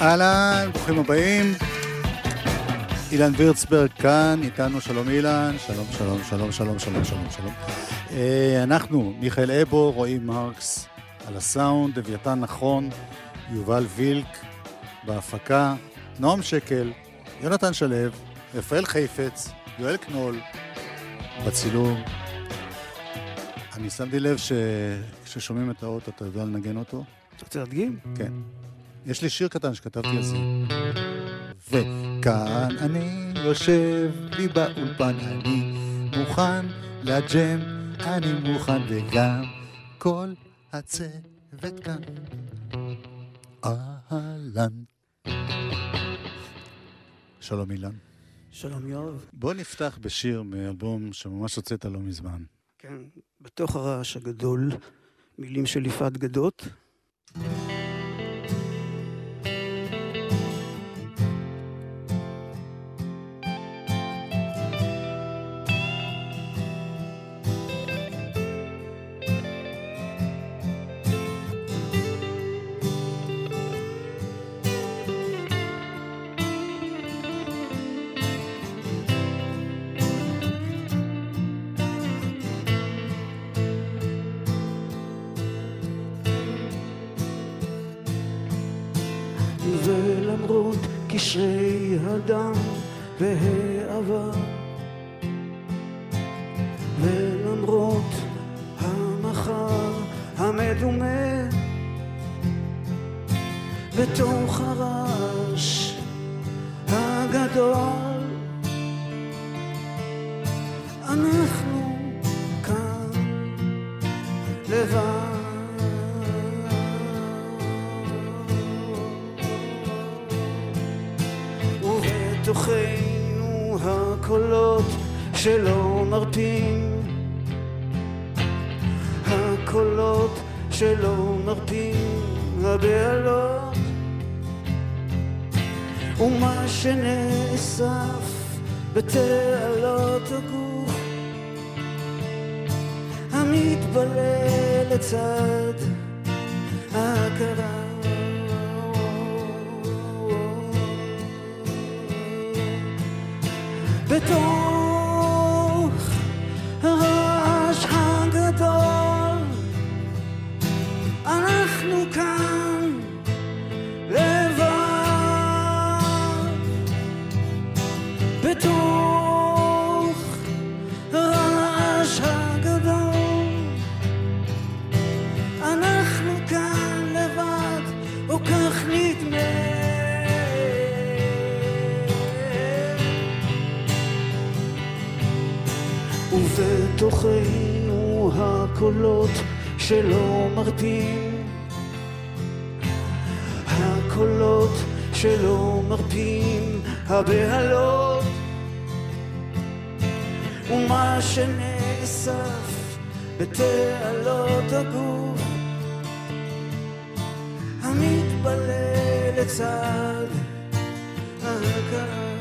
אהלן, ברוכים הבאים. אילן וירצברג כאן, איתנו שלום אילן, שלום שלום שלום שלום שלום שלום שלום. אה, אנחנו, מיכאל אבו, רועי מרקס על הסאונד, אביתן נכון, יובל וילק בהפקה, נועם שקל, יונתן שלו, רפאל חיפץ, יואל קנול, בצילום. אני שמתי לב שכששומעים את האות אתה יודע לנגן אותו? אתה רוצה להדגים? כן. יש לי שיר קטן שכתבתי על זה. וכאן אני יושב לי באולפן, אני מוכן לג'ם, אני מוכן וגם כל הצוות כאן. אהלן. שלום אילן. שלום יואב. בוא נפתח בשיר מאלבום שממש הוצאת לא מזמן. כן, בתוך הרעש הגדול, מילים של יפעת גדות. קשרי הדם והעבר שלא מרפים הבהלות ומה שנאסף בתעלות הגוף המתבלה לצד ההכרה. בתוך הקולות שלא מרפים הקולות שלא מרפים הבהלות. ומה שנאסף בתעלות הגוף המתבלה לצד ההכרה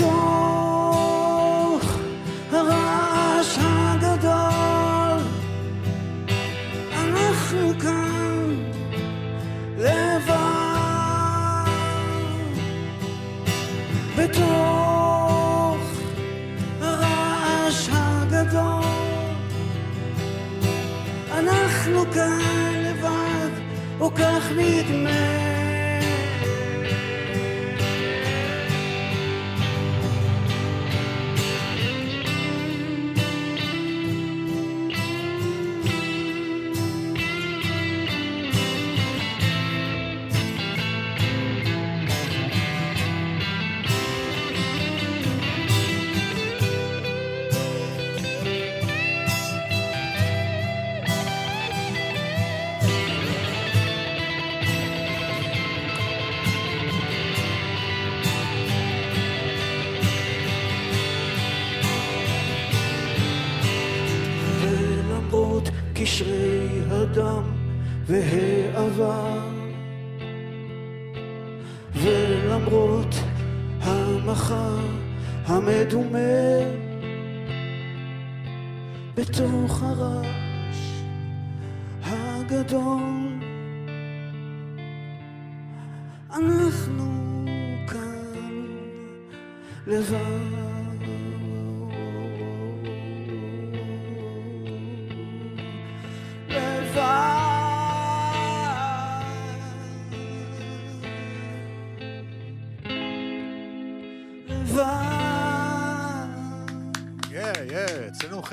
בתוך הרעש הגדול. אנחנו כאן לבד. כאן לבד או כך נדמה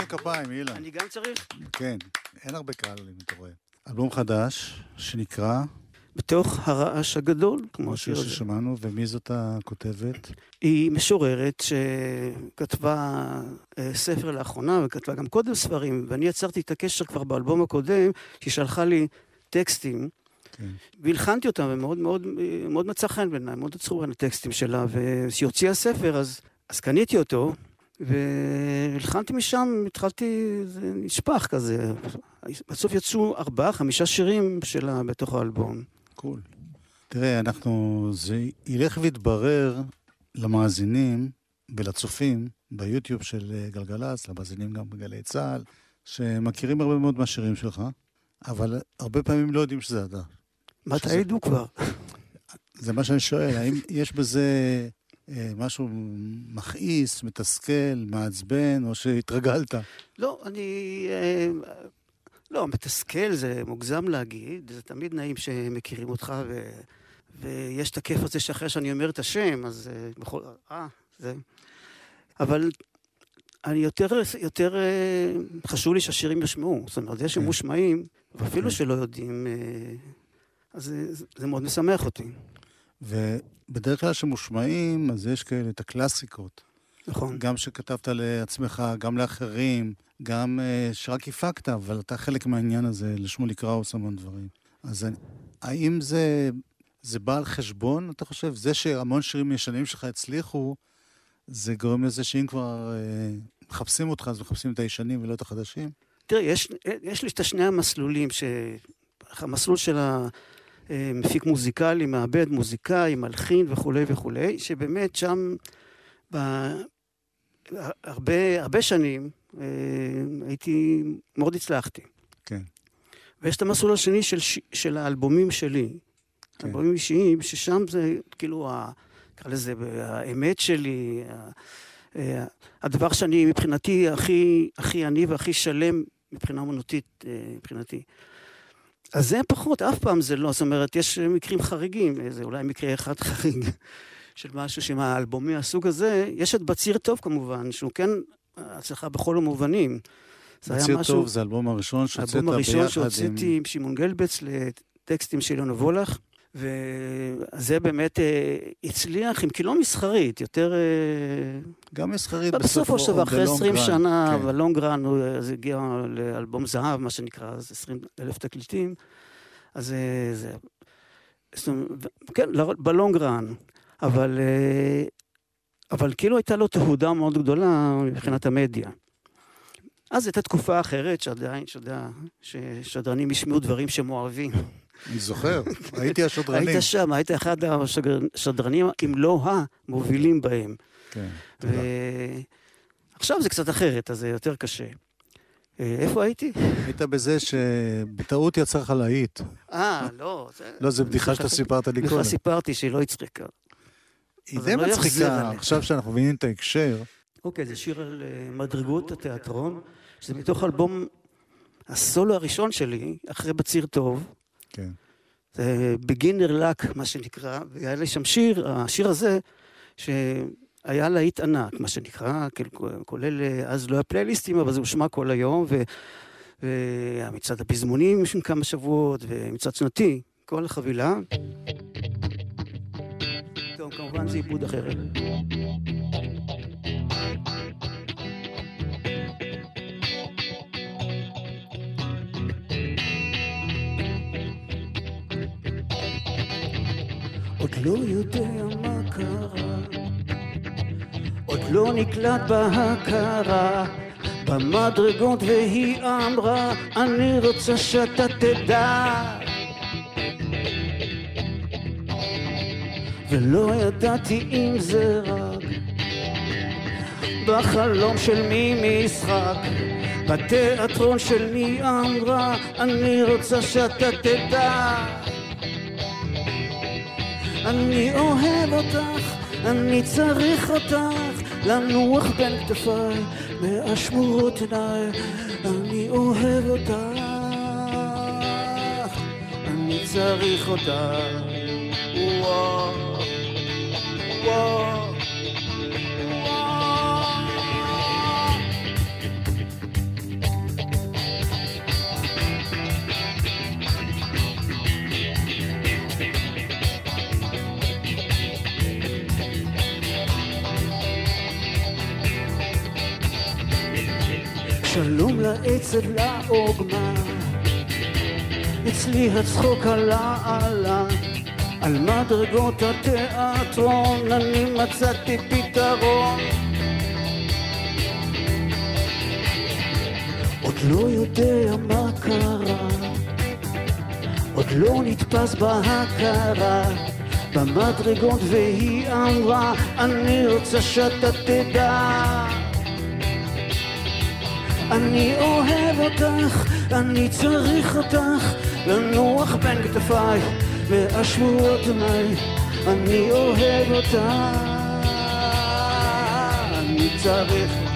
כפיים, אילן. אני גם צריך? כן, אין הרבה קהל, אם אתה רואה. אלבום חדש, שנקרא... בתוך הרעש הגדול, כמו השיר הזה. ששמענו, ומי זאת הכותבת? היא משוררת שכתבה אה, ספר לאחרונה, וכתבה גם קודם ספרים, ואני יצרתי את הקשר כבר באלבום הקודם, שהיא שלחה לי טקסטים. כן. והלחנתי אותם, ומאוד מאוד, מאוד מצא חן בעיניי, מאוד עצרו בין הטקסטים שלה, וכשהיא הוציאה ספר, אז, אז קניתי אותו, והלחנתי משם, התחלתי, זה נשפך כזה. בסוף יצאו ארבעה, חמישה שירים שלה בתוך האלבום. קול. Cool. תראה, אנחנו, זה ילך ויתברר למאזינים ולצופים ביוטיוב של אה, גלגלצ, למאזינים גם בגלי צה"ל, שמכירים הרבה מאוד מהשירים שלך, אבל הרבה פעמים לא יודעים שזה אתה. מה. תעידו כבר? זה מה שאני שואל, האם יש בזה משהו מכעיס, מתסכל, מעצבן, או שהתרגלת? לא, אני... אה, לא, מתסכל זה מוגזם להגיד, זה תמיד נעים שמכירים אותך, ו... ויש את הכיף הזה שאחרי שאני אומר את השם, אז אה, בכל... אה, זה... אבל אני יותר, יותר חשוב לי שהשירים ישמעו. זאת אומרת, זה שמושמעים, ואפילו כן. שלא יודעים, אז זה, זה מאוד משמח אותי. בדרך כלל שמושמעים, אז יש כאלה את הקלאסיקות. נכון. גם שכתבת לעצמך, גם לאחרים, גם uh, שרק הפקת, אבל אתה חלק מהעניין הזה, לשמולי קראוס המון דברים. אז האם זה, זה בא על חשבון, אתה חושב? זה שהמון שירים ישנים שלך הצליחו, זה גורם לזה שאם כבר uh, מחפשים אותך, אז מחפשים את הישנים ולא את החדשים? תראה, יש, יש לי את השני המסלולים, ש... המסלול של ה... אה, מפיק מוזיקלי, מעבד מוזיקאי, מלחין וכולי וכולי, שבאמת שם בהרבה הרבה שנים אה, הייתי, מאוד הצלחתי. כן. ויש את המסלול השני של, של האלבומים שלי, כן. אלבומים אישיים, ששם זה כאילו, נקרא לזה, האמת שלי, אה, הדבר שאני מבחינתי הכי, הכי עני והכי שלם מבחינה אמנותית, מבחינתי. אז זה פחות, אף פעם זה לא, זאת אומרת, יש מקרים חריגים, זה אולי מקרה אחד חריג של משהו שמהאלבומי מהסוג הזה, יש את בציר טוב כמובן, שהוא כן הצלחה בכל המובנים. בציר משהו, טוב זה האלבום הראשון שהוצאת ביחד עם... האלבום הראשון שהוצאתי עם שמעון גלבץ לטקסטים של יונה וולך. וזה באמת אה, הצליח, אם כי לא מסחרית, יותר... אה, גם מסחרית בסופו של דבר, אחרי 20 שנה, כן. בלונגרן, זה הגיע לאלבום זהב, מה שנקרא, אז 20 אלף תקליטים. אז אה, זה... כן, לא, בלונגרן, אבל... אבל כאילו הייתה לו תהודה מאוד גדולה מבחינת המדיה. אז הייתה תקופה אחרת שעדיין, שאתה יודע, ששדרנים ישמעו דברים שהם אוהבים. אני זוכר, הייתי השדרנים. היית שם, היית אחד השדרנים, אם לא המובילים בהם. כן, תודה. עכשיו זה קצת אחרת, אז זה יותר קשה. אה, איפה הייתי? היית בזה שבטעות יצא לך להיט. אה, לא. לא, זו בדיחה שאתה סיפרת לי קודם. בכלל סיפרתי שהיא לא הצחיקה. היא די לא מצחיקה, עכשיו שאנחנו מבינים את ההקשר. אוקיי, זה שיר על אה, מדרגות התיאטרון, שזה מתוך אלבום הסולו הראשון שלי, אחרי בציר טוב. כן. זה בגינר לק, מה שנקרא, והיה לי שם שיר, השיר הזה, שהיה להיט ענק, מה שנקרא, כאילו, כולל, אז לא היה פלייליסטים, אבל זה הושמע כל היום, ו... ומצעד הפזמונים של כמה שבועות, ומצעד שנתי, כל החבילה. טוב, כמובן זה עיבוד אחרת. לא יודע מה קרה, עוד לא נקלט בהכרה. במדרגות והיא אמרה אני רוצה שאתה תדע. ולא ידעתי אם זה רק בחלום של מי משחק. בתיאטרון שלי אמרה, אני רוצה שאתה תדע. אני אוהב אותך, אני צריך אותך, לנוח בין כתפיי, מהשמורות עיניי, אני אוהב אותך, אני צריך אותך. וואו, וואו. שלום לעצב לעוגמה, אצלי הצחוק עלה עלה, על מדרגות התיאטרון אני מצאתי פתרון. עוד לא יודע מה קרה, עוד לא נתפס בהכרה, במדרגות והיא אמרה, אני רוצה שאתה תדע. אני אוהב אותך, אני צריך אותך, לנוח בין כתפיי, והשמועות עיניי, אני אוהב אותך, אני צריך... וואו.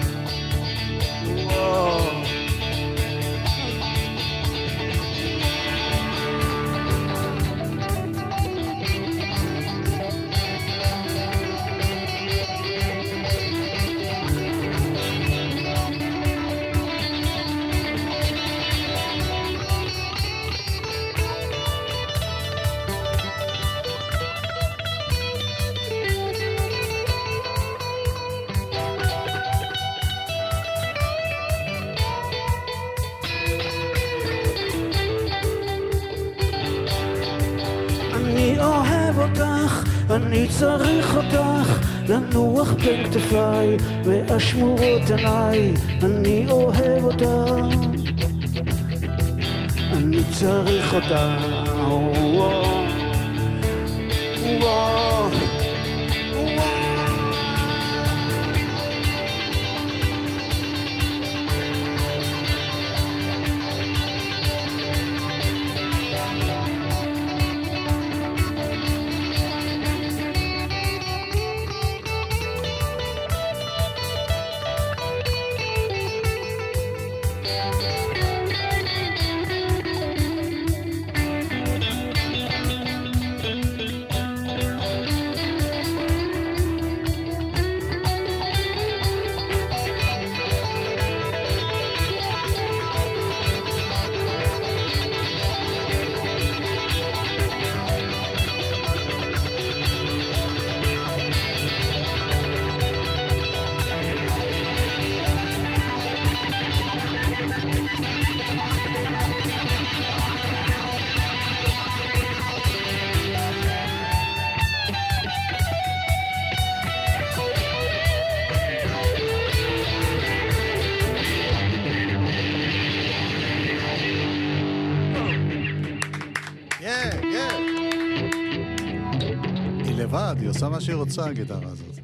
והשמורות עיניי, אני אוהב אותך, אני צריך. וואו, וואו, וואו. היא עושה מה שהיא רוצה, הגיטרה הזאת.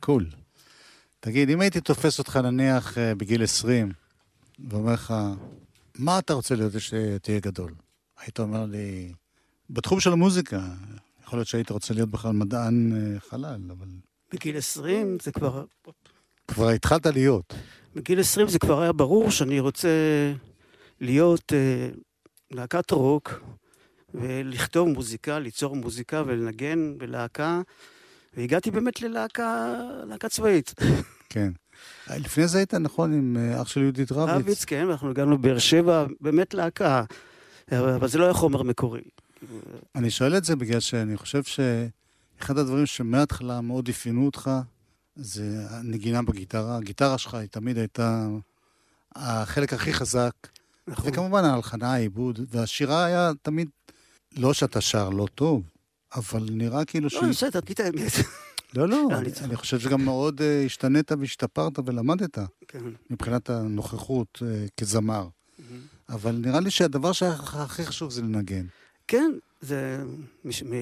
קול. תגיד, אם הייתי תופס אותך נניח אה, בגיל 20, ואומר לך, מה אתה רוצה להיות שתהיה גדול? היית אומר לי, בתחום של המוזיקה, יכול להיות שהיית רוצה להיות בכלל מדען אה, חלל, אבל בגיל 20 זה כבר... כבר התחלת להיות. בגיל 20 זה כבר היה ברור שאני רוצה להיות אה, להקת רוק, ולכתוב מוזיקה, ליצור מוזיקה ולנגן בלהקה, והגעתי באמת ללהקה, להקה צבאית. כן. לפני זה היית, נכון, עם אה, אח של יהודית רביץ. רביץ, כן, ואנחנו הגענו לבאר שבע, באמת להקה, אבל זה לא היה חומר מקורי. אני שואל את זה בגלל שאני חושב שאחד הדברים שמההתחלה מאוד אפיינו אותך, זה הנגינה בגיטרה. הגיטרה שלך היא תמיד הייתה החלק הכי חזק, נכון. וכמובן ההלחנה, העיבוד, והשירה היה תמיד, לא שאתה שר לא טוב, אבל נראה כאילו לא, בסדר, תגיד את האמת. לא, לא, לא, אני, חושב שגם מאוד uh, השתנית והשתפרת ולמדת כן. מבחינת הנוכחות uh, כזמר. אבל נראה לי שהדבר שהכי חשוב זה לנגן. כן, זה,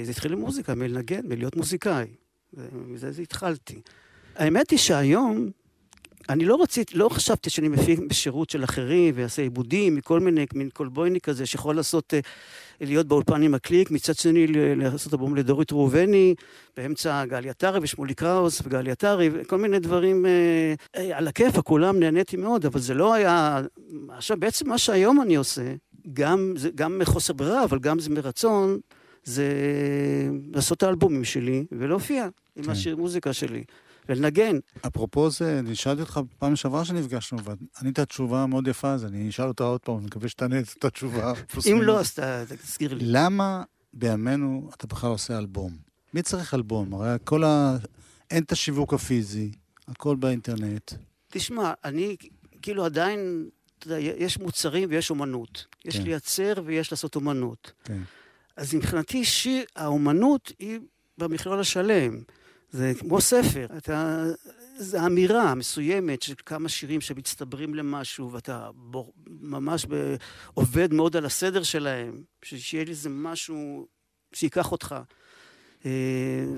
זה התחיל עם מוזיקה, מלנגן, מלהיות מוזיקאי. זה- מזה זה התחלתי. האמת היא שהיום אני לא רציתי, לא חשבתי שאני מפיק בשירות של אחרים ויעשה עיבודים מכל מיני, מין קולבויני כזה, שיכול לעשות, אה, להיות באולפן עם הקליק, מצד שני לעשות אלבום לדורית ראובני, באמצע גלי עטרי ושמולי קראוס וגלי עטרי, וכל מיני דברים אה, אה, על הכיפה, כולם נהניתי מאוד, אבל זה לא היה... עכשיו, בעצם מה שהיום אני עושה, גם, גם מחוסר ברירה, אבל גם זה מרצון, זה לעשות את האלבומים שלי ולהופיע כן. עם השיר מוזיקה שלי. ולנגן. אפרופו זה, אני שאלתי אותך פעם שעברה שנפגשנו, וענית תשובה מאוד יפה, אז אני אשאל אותה עוד פעם, אני מקווה שתענה את התשובה. אם לא, אז תזכיר לי. למה בימינו אתה בכלל עושה אלבום? מי צריך אלבום? הרי כל ה... אין את השיווק הפיזי, הכל באינטרנט. תשמע, אני כאילו עדיין, אתה יודע, יש מוצרים ויש אומנות. יש כן. לייצר ויש לעשות אומנות. כן. אז מבחינתי, שיר, האומנות היא במכלול השלם. זה כמו ספר, אתה... זו אמירה מסוימת של כמה שירים שמצטברים למשהו, ואתה בור... ממש ב... עובד מאוד על הסדר שלהם, שיהיה לי איזה משהו שייקח אותך. אה,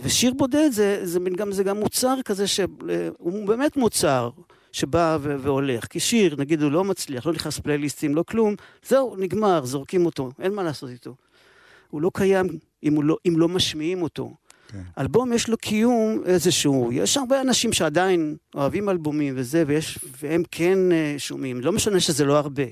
ושיר בודד זה, זה, גם, זה גם מוצר כזה שהוא באמת מוצר שבא ו- והולך. כי שיר, נגיד, הוא לא מצליח, לא נכנס פלייליסטים, לא כלום, זהו, נגמר, זורקים אותו, אין מה לעשות איתו. הוא לא קיים אם, לא, אם לא משמיעים אותו. כן. אלבום יש לו קיום איזשהו, יש הרבה אנשים שעדיין אוהבים אלבומים וזה, ויש, והם כן אה, שומעים, לא משנה שזה לא הרבה,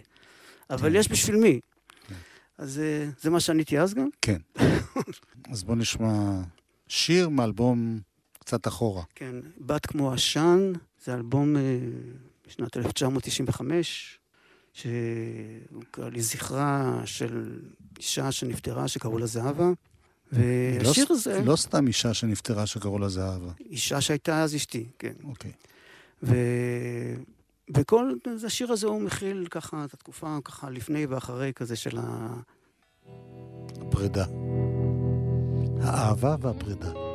אבל כן. יש בשביל מי. כן. אז אה, זה מה שעניתי אז גם? כן. אז בוא נשמע שיר מאלבום קצת אחורה. כן, בת כמו עשן, זה אלבום משנת אה, 1995, שהוא קרא לזכרה של אישה שנפטרה, שקראו לה זהבה. והשיר לא, הזה... לא סתם אישה שנפטרה שקראו לה זהבה. אישה שהייתה אז אשתי, כן. אוקיי. ו... וכל, השיר הזה הוא מכיל ככה את התקופה ככה לפני ואחרי כזה של ה... הפרידה. האהבה והפרידה.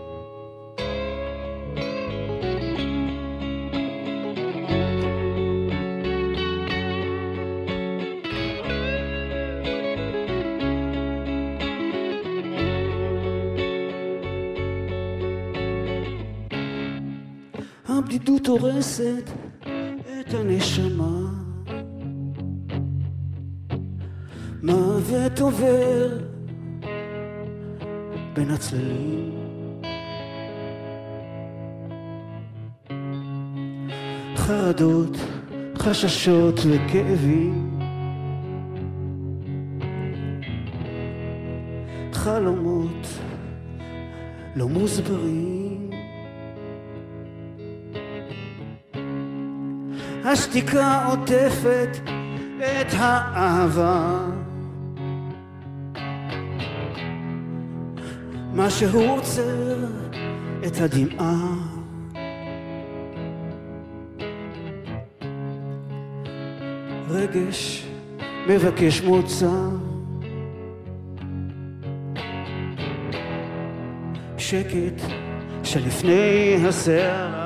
הבדידות הורסת את הנשמה. מוות עובר בין הצללים. חרדות, חששות וכאבים. חלומות לא מוסברים. השתיקה עוטפת את האהבה. מה שהוא עוצר את הדמעה. רגש מבקש מוצא. שקט שלפני הסערה.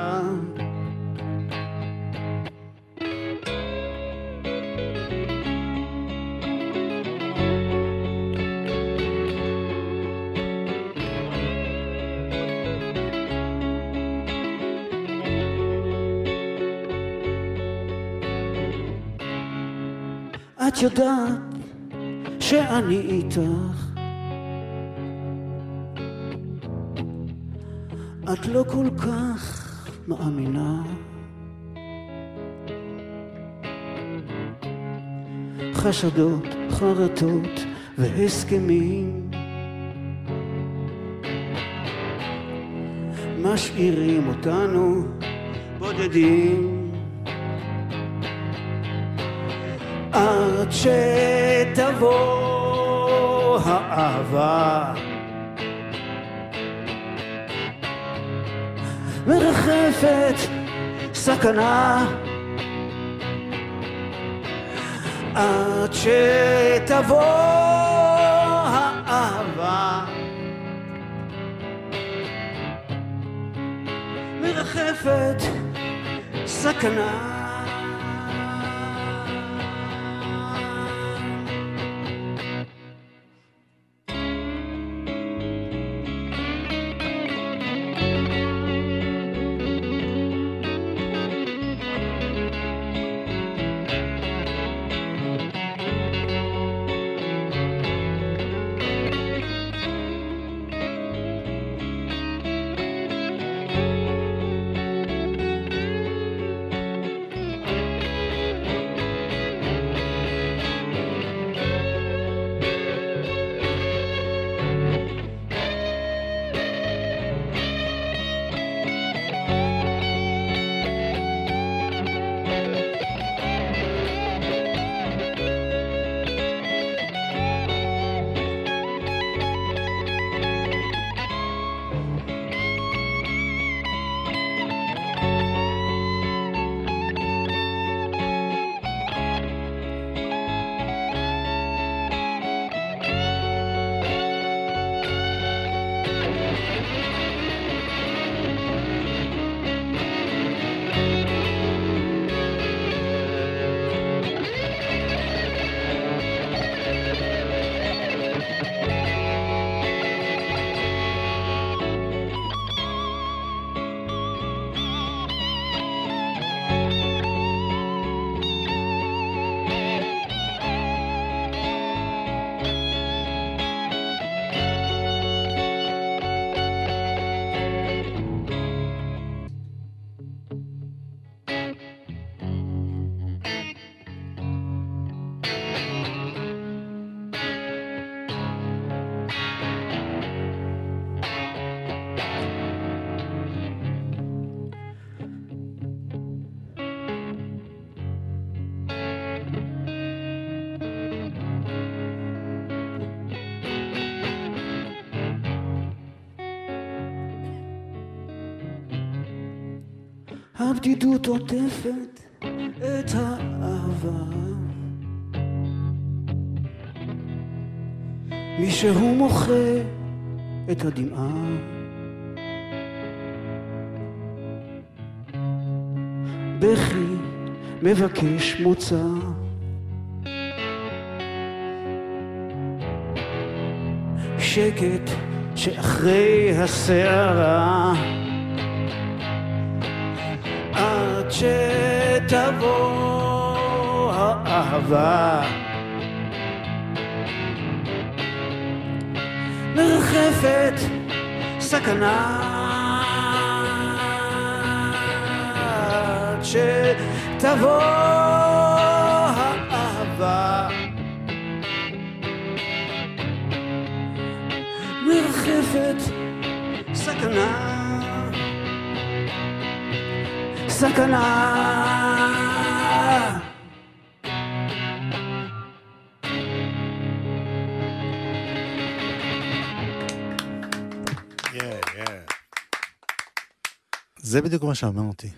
חשדות, חרטות והסכמים. משאירים אותנו בודדים. עד שתבוא האהבה. מרחפת סכנה עד שתבוא האהבה. מרחפת סכנה הבדידות עוטפת את האהבה. מישהו מוחה את הדמעה. בכי מבקש מוצא. שקט שאחרי הסערה עד שתבוא האהבה. מרחפת סכנה. עד שתבוא האהבה. מרחפת סכנה סכנה זה בדיוק מה שאמרתי.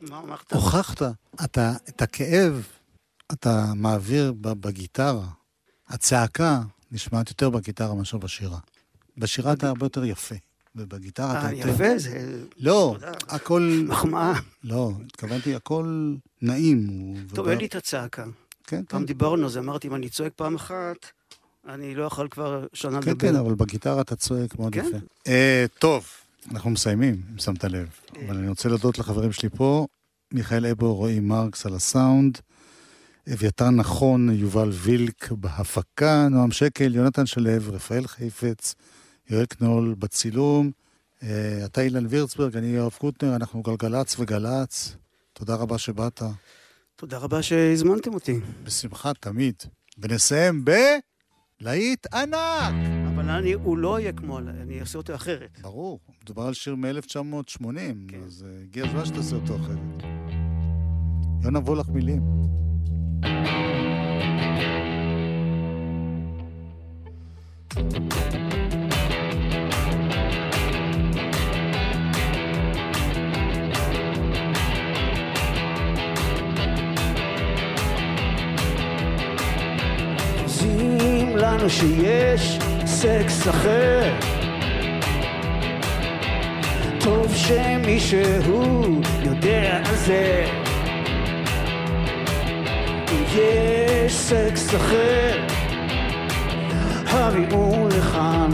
מה אמרת? הוכחת, אתה, את הכאב אתה מעביר בגיטרה. הצעקה נשמעת יותר בגיטרה מאשר בשירה. בשירה אתה הרבה יותר יפה, ובגיטרה אתה אה. יפה, זה לא. הכל... מחמאה. לא, התכוונתי, הכל נעים. טוב, אין לי את הצעקה. כן, פעם כן, דיברנו על זה, אמרתי, אם אני צועק פעם אחת, אני לא יכול כבר שנה כן, לדבר. כן, אבל בגיטרה אתה צועק מאוד כן. יפה. אה, טוב, אנחנו מסיימים, אם שמת לב. אבל אני רוצה להודות לחברים שלי פה, מיכאל אבו, רועי מרקס על הסאונד, אביתר נכון, יובל וילק בהפקה, נועם שקל, יונתן שלו, רפאל חיפץ, יואל קנול בצילום, אה, אתה אילן וירצברג, אני יואב קוטנר, אנחנו גלגלצ וגל"צ. תודה רבה שבאת, תודה רבה שהזמנתם אותי. בשמחה תמיד. ונסיים ב... להיט ענק! אבל אני, הוא לא יהיה כמו, אני אעשה אותו אחרת. ברור, מדובר על שיר מ-1980, כן. אז אה, הגיע הזמן שתעשה אותו אחרת. יונה וולך מילים. עושים לנו שיש סקס אחר. טוב שמישהו יודע על זה. יש סקס אחר, הביאו לכאן.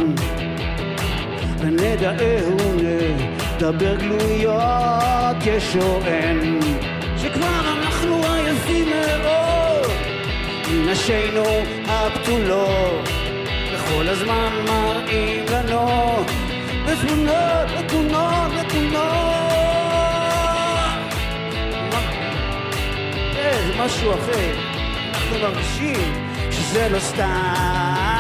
ונדאהו נדבר גלויות יש או אין. שכבר אנחנו עייפים מאוד. נשינו הבתולות וכל הזמן מראים לנו נתונות, נתונות, נתונות. זה משהו אחר. אנחנו מרגישים שזה לא סתם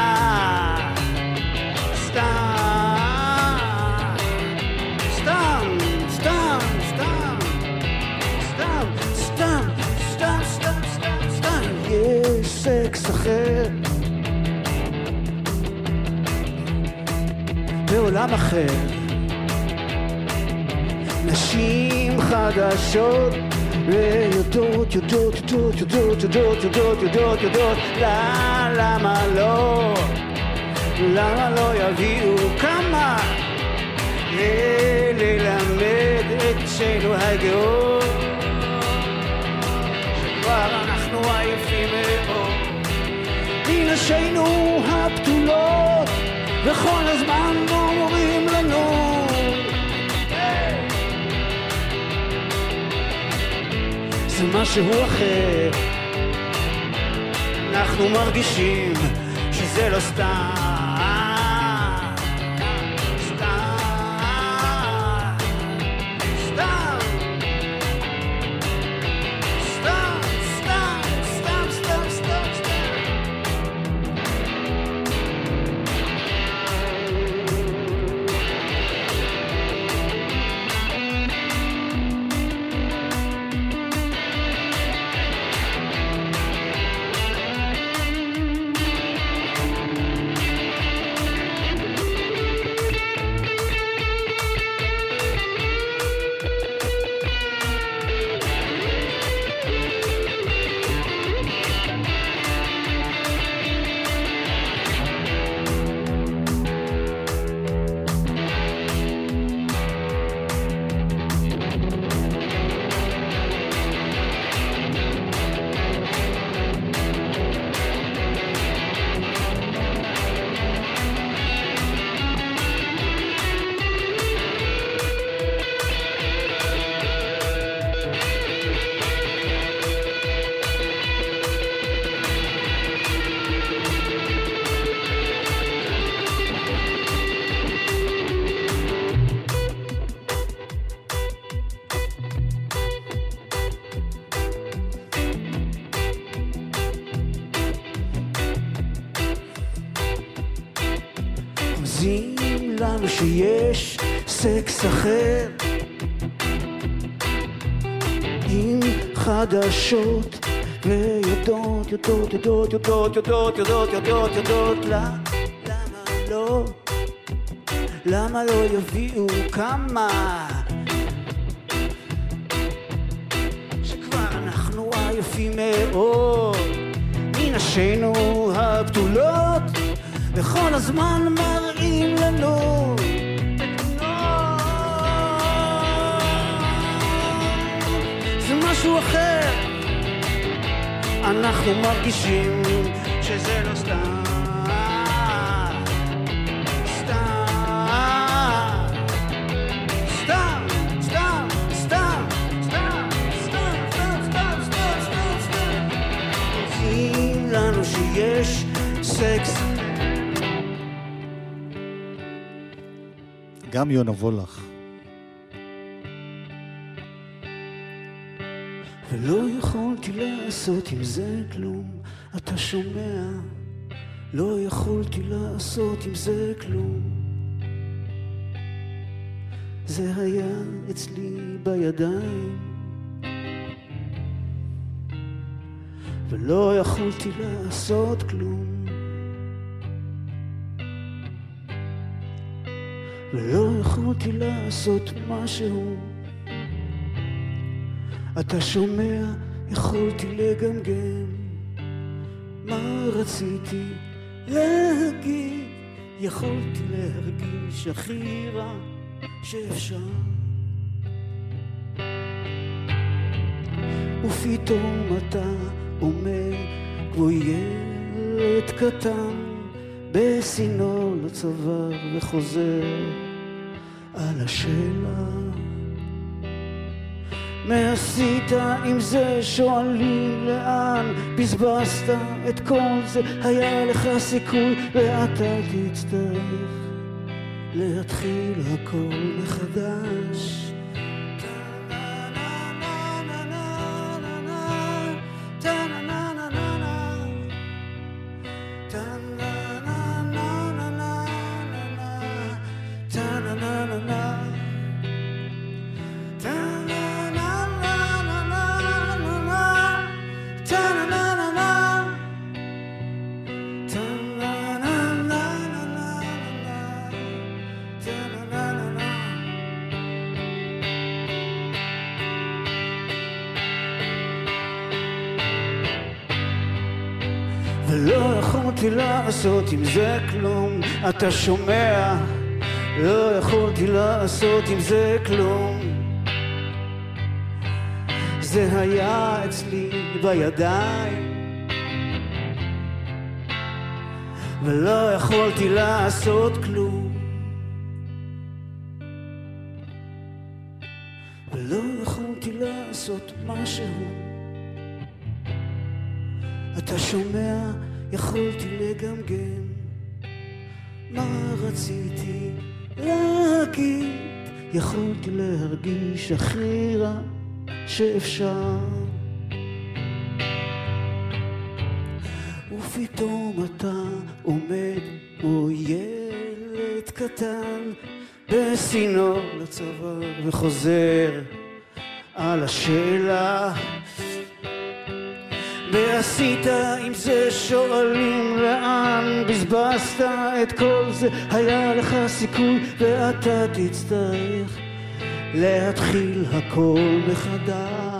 אחר. בעולם אחר. נשים חדשות ויודעות, יודעות, יודעות, יודעות, יודעות, יודעות, יודעות, יודעות, למה לא? למה לא יביאו כמה? ללמד את שנו הגאות שכבר אנחנו עייפים מאוד מנשינו הבתולות וכל הזמן אומרים לנו. זה משהו אחר. אנחנו מרגישים שזה לא סתם חדשות ויודעות, יודעות, יודעות, יודעות, יודעות, יודעות, יודעות, יודעות, למה לא? למה לא יביאו כמה? שכבר אנחנו עייפים מאוד מנשינו הבתולות וכל הזמן מראים לנו אנחנו מרגישים שזה לא סתם. גם יונה וולך. לעשות עם זה כלום, אתה שומע? לא יכולתי לעשות עם זה כלום. זה היה אצלי בידיים. ולא יכולתי לעשות כלום. ולא יכולתי לעשות משהו. אתה שומע, יכולתי לגמגם. מה רציתי להגיד? יכולתי להרגיש הכי רע שאפשר. ופתאום אתה עומד כמו ילד קטן בשינו לצוואר וחוזר על השאלה מה עשית עם זה? שואלים לאן בזבזת את כל זה? היה לך סיכוי ואתה תצטרך להתחיל הכל מחדש לעשות עם זה כלום, אתה שומע? לא יכולתי לעשות עם זה כלום. זה היה אצלי בידיים, ולא יכולתי לעשות כלום. להרגיש הכי רע שאפשר. ופתאום אתה עומד כמו ילד קטן בשינו לצבא וחוזר על השאלה ועשית עם זה שואלים לאן בזבזת את כל זה היה לך סיכוי ואתה תצטרך להתחיל הכל מחדש